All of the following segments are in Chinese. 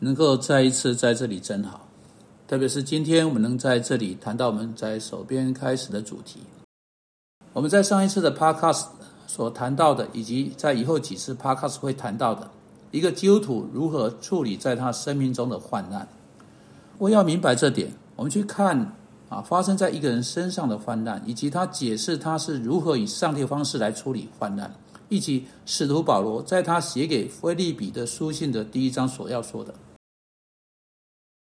能够再一次在这里真好，特别是今天我们能在这里谈到我们在手边开始的主题。我们在上一次的 Podcast 所谈到的，以及在以后几次 Podcast 会谈到的，一个基督徒如何处理在他生命中的患难。我要明白这点，我们去看啊，发生在一个人身上的患难，以及他解释他是如何以上帝的方式来处理患难，以及使徒保罗在他写给菲利比的书信的第一章所要说的。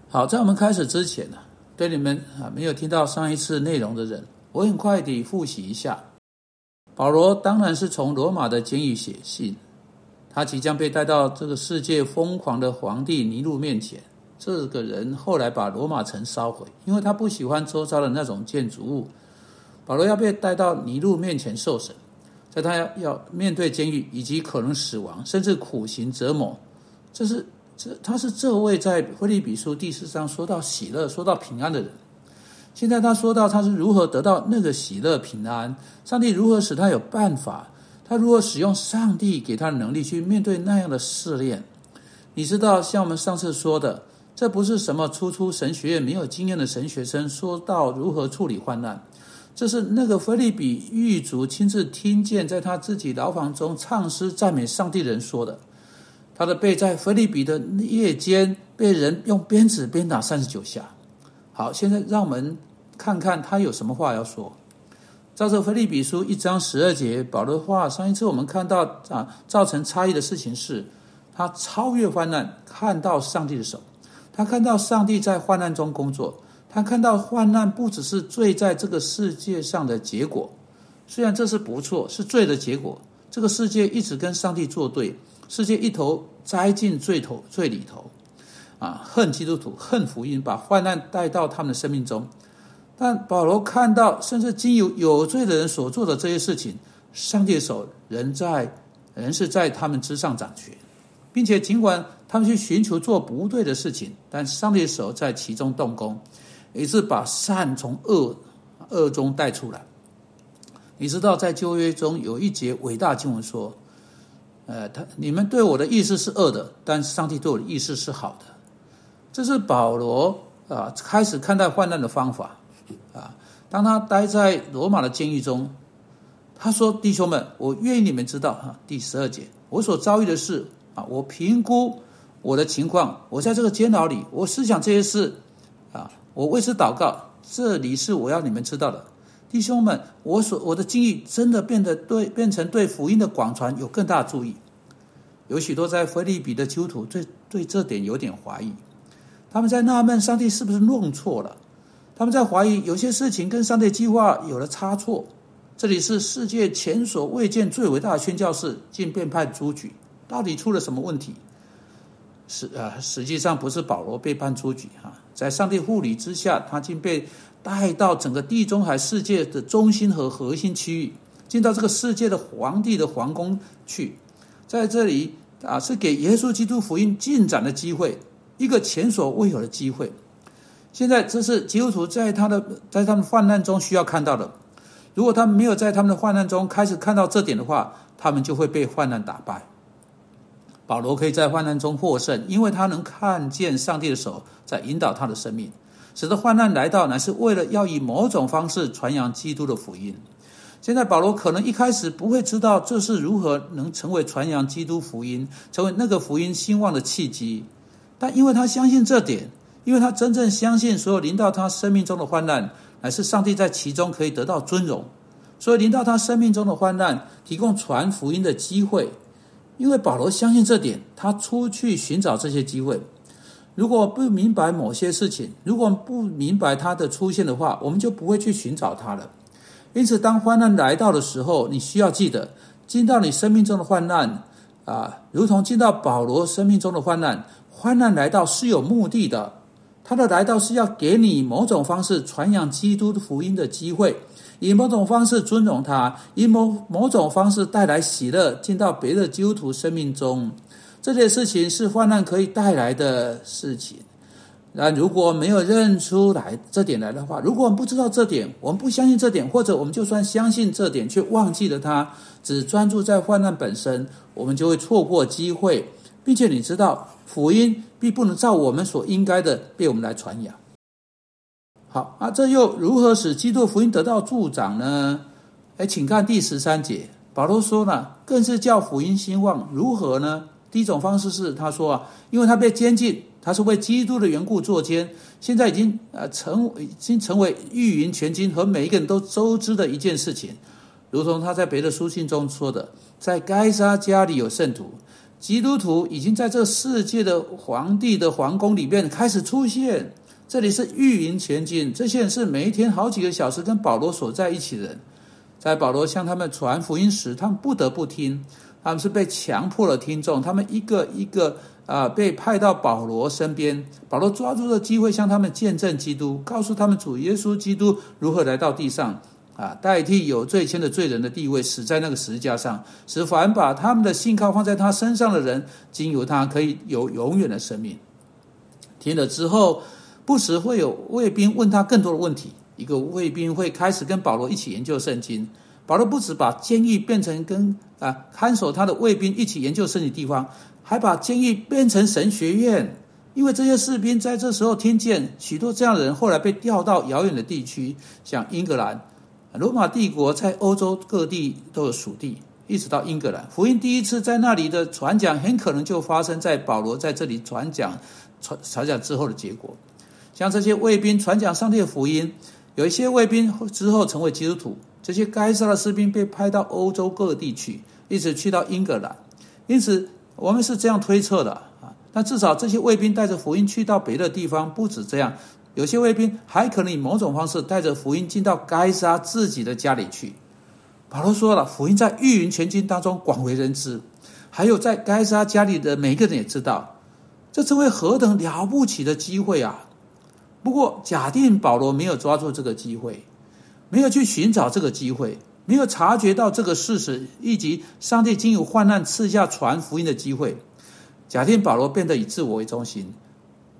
好，在我们开始之前呢，对你们啊没有听到上一次内容的人，我很快地复习一下。保罗当然是从罗马的监狱写信，他即将被带到这个世界疯狂的皇帝尼禄面前。这个人后来把罗马城烧毁，因为他不喜欢周遭的那种建筑物。保罗要被带到尼禄面前受审，在他要面对监狱以及可能死亡，甚至苦刑折磨，这是。这他是这位在腓利比书第四章说到喜乐、说到平安的人。现在他说到他是如何得到那个喜乐、平安，上帝如何使他有办法，他如何使用上帝给他的能力去面对那样的试炼。你知道，像我们上次说的，这不是什么初出神学院没有经验的神学生说到如何处理患难，这是那个腓利比狱卒亲自听见，在他自己牢房中唱诗赞美上帝人说的。他的背在菲利比的夜间被人用鞭子鞭打三十九下。好，现在让我们看看他有什么话要说。照着菲利比书一章十二节，保罗话，上一次我们看到啊，造成差异的事情是，他超越患难，看到上帝的手，他看到上帝在患难中工作，他看到患难不只是罪在这个世界上的结果，虽然这是不错，是罪的结果，这个世界一直跟上帝作对。世界一头栽进最头最里头，啊，恨基督徒，恨福音，把患难带到他们的生命中。但保罗看到，甚至经由有罪的人所做的这些事情，上帝的手仍在，仍是在他们之上掌权，并且尽管他们去寻求做不对的事情，但上帝的手在其中动工，也是把善从恶恶中带出来。你知道，在旧约中有一节伟大经文说。呃，他你们对我的意思是恶的，但上帝对我的意思是好的。这是保罗啊，开始看待患难的方法啊。当他待在罗马的监狱中，他说：“弟兄们，我愿意你们知道哈。”第十二节，我所遭遇的事啊，我评估我的情况，我在这个监牢里，我思想这些事啊，我为此祷告。这里是我要你们知道的。弟兄们，我所我的经历真的变得对变成对福音的广传有更大注意。有许多在菲利比的基督徒对对这点有点怀疑，他们在纳闷上帝是不是弄错了？他们在怀疑有些事情跟上帝计划有了差错。这里是世界前所未见最伟大的宣教士，竟变判出局，到底出了什么问题？实啊，实际上不是保罗被判出局哈，在上帝护理之下，他竟被。带到整个地中海世界的中心和核心区域，进到这个世界的皇帝的皇宫去，在这里啊，是给耶稣基督福音进展的机会，一个前所未有的机会。现在这是基督徒在他的在他们患难中需要看到的。如果他们没有在他们的患难中开始看到这点的话，他们就会被患难打败。保罗可以在患难中获胜，因为他能看见上帝的手在引导他的生命。使得患难来到，乃是为了要以某种方式传扬基督的福音。现在保罗可能一开始不会知道这是如何能成为传扬基督福音、成为那个福音兴旺的契机，但因为他相信这点，因为他真正相信所有临到他生命中的患难，乃是上帝在其中可以得到尊荣，所以临到他生命中的患难提供传福音的机会。因为保罗相信这点，他出去寻找这些机会。如果不明白某些事情，如果不明白它的出现的话，我们就不会去寻找它了。因此，当患难来到的时候，你需要记得，进到你生命中的患难啊，如同进到保罗生命中的患难，患难来到是有目的的。他的来到是要给你某种方式传扬基督的福音的机会，以某种方式尊荣他，以某某种方式带来喜乐，进到别的基督徒生命中。这件事情是患难可以带来的事情，那如果没有认出来这点来的话，如果我们不知道这点，我们不相信这点，或者我们就算相信这点却忘记了它，只专注在患难本身，我们就会错过机会，并且你知道，福音必不能照我们所应该的被我们来传扬。好，那这又如何使基督福音得到助长呢？哎，请看第十三节，保罗说呢，更是叫福音兴旺。如何呢？第一种方式是他说啊，因为他被监禁，他是为基督的缘故作监，现在已经呃成已经成为御云全经和每一个人都周知的一件事情。如同他在别的书信中说的，在该杀家里有圣徒，基督徒已经在这世界的皇帝的皇宫里面开始出现。这里是御营前进，这些人是每一天好几个小时跟保罗所在一起的人。在保罗向他们传福音时，他们不得不听，他们是被强迫了听众。他们一个一个啊被派到保罗身边，保罗抓住了机会向他们见证基督，告诉他们主耶稣基督如何来到地上。啊，代替有罪愆的罪人的地位，死在那个十字架上，使凡把他们的信靠放在他身上的人，经由他可以有永远的生命。听了之后，不时会有卫兵问他更多的问题。一个卫兵会开始跟保罗一起研究圣经。保罗不止把监狱变成跟啊看守他的卫兵一起研究圣经地方，还把监狱变成神学院。因为这些士兵在这时候听见许多这样的人，后来被调到遥远的地区，像英格兰。罗马帝国在欧洲各地都有属地，一直到英格兰。福音第一次在那里的传讲，很可能就发生在保罗在这里传讲、传传讲之后的结果。像这些卫兵传讲上帝的福音，有一些卫兵之后成为基督徒。这些该杀的士兵被派到欧洲各地去，一直去到英格兰。因此，我们是这样推测的啊。但至少这些卫兵带着福音去到别的地方，不止这样。有些卫兵还可能以某种方式带着福音进到该杀自己的家里去。保罗说了，福音在御云全军当中广为人知，还有在该杀家里的每一个人也知道，这成为何等了不起的机会啊！不过，假定保罗没有抓住这个机会，没有去寻找这个机会，没有察觉到这个事实，以及上帝经由患难赐下传福音的机会，假定保罗变得以自我为中心。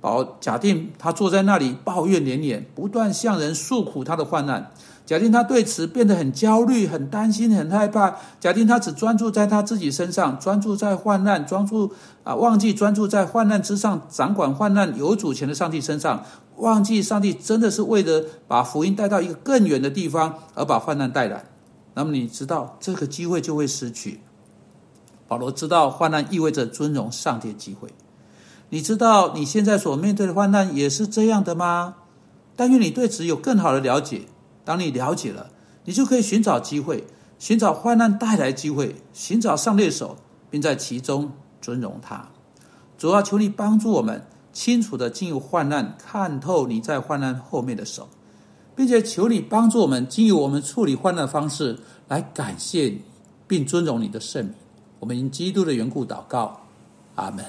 保假定他坐在那里抱怨连连，不断向人诉苦他的患难。假定他对此变得很焦虑、很担心、很害怕。假定他只专注在他自己身上，专注在患难，专注啊，忘记专注在患难之上，掌管患难有主权的上帝身上，忘记上帝真的是为了把福音带到一个更远的地方而把患难带来。那么你知道这个机会就会失去。保罗知道患难意味着尊荣上帝的机会。你知道你现在所面对的患难也是这样的吗？但愿你对此有更好的了解。当你了解了，你就可以寻找机会，寻找患难带来机会，寻找上列手，并在其中尊荣他。主要求你帮助我们清楚的进入患难，看透你在患难后面的手，并且求你帮助我们经由我们处理患难的方式来感谢你，并尊荣你的圣名。我们因基督的缘故祷告，阿门。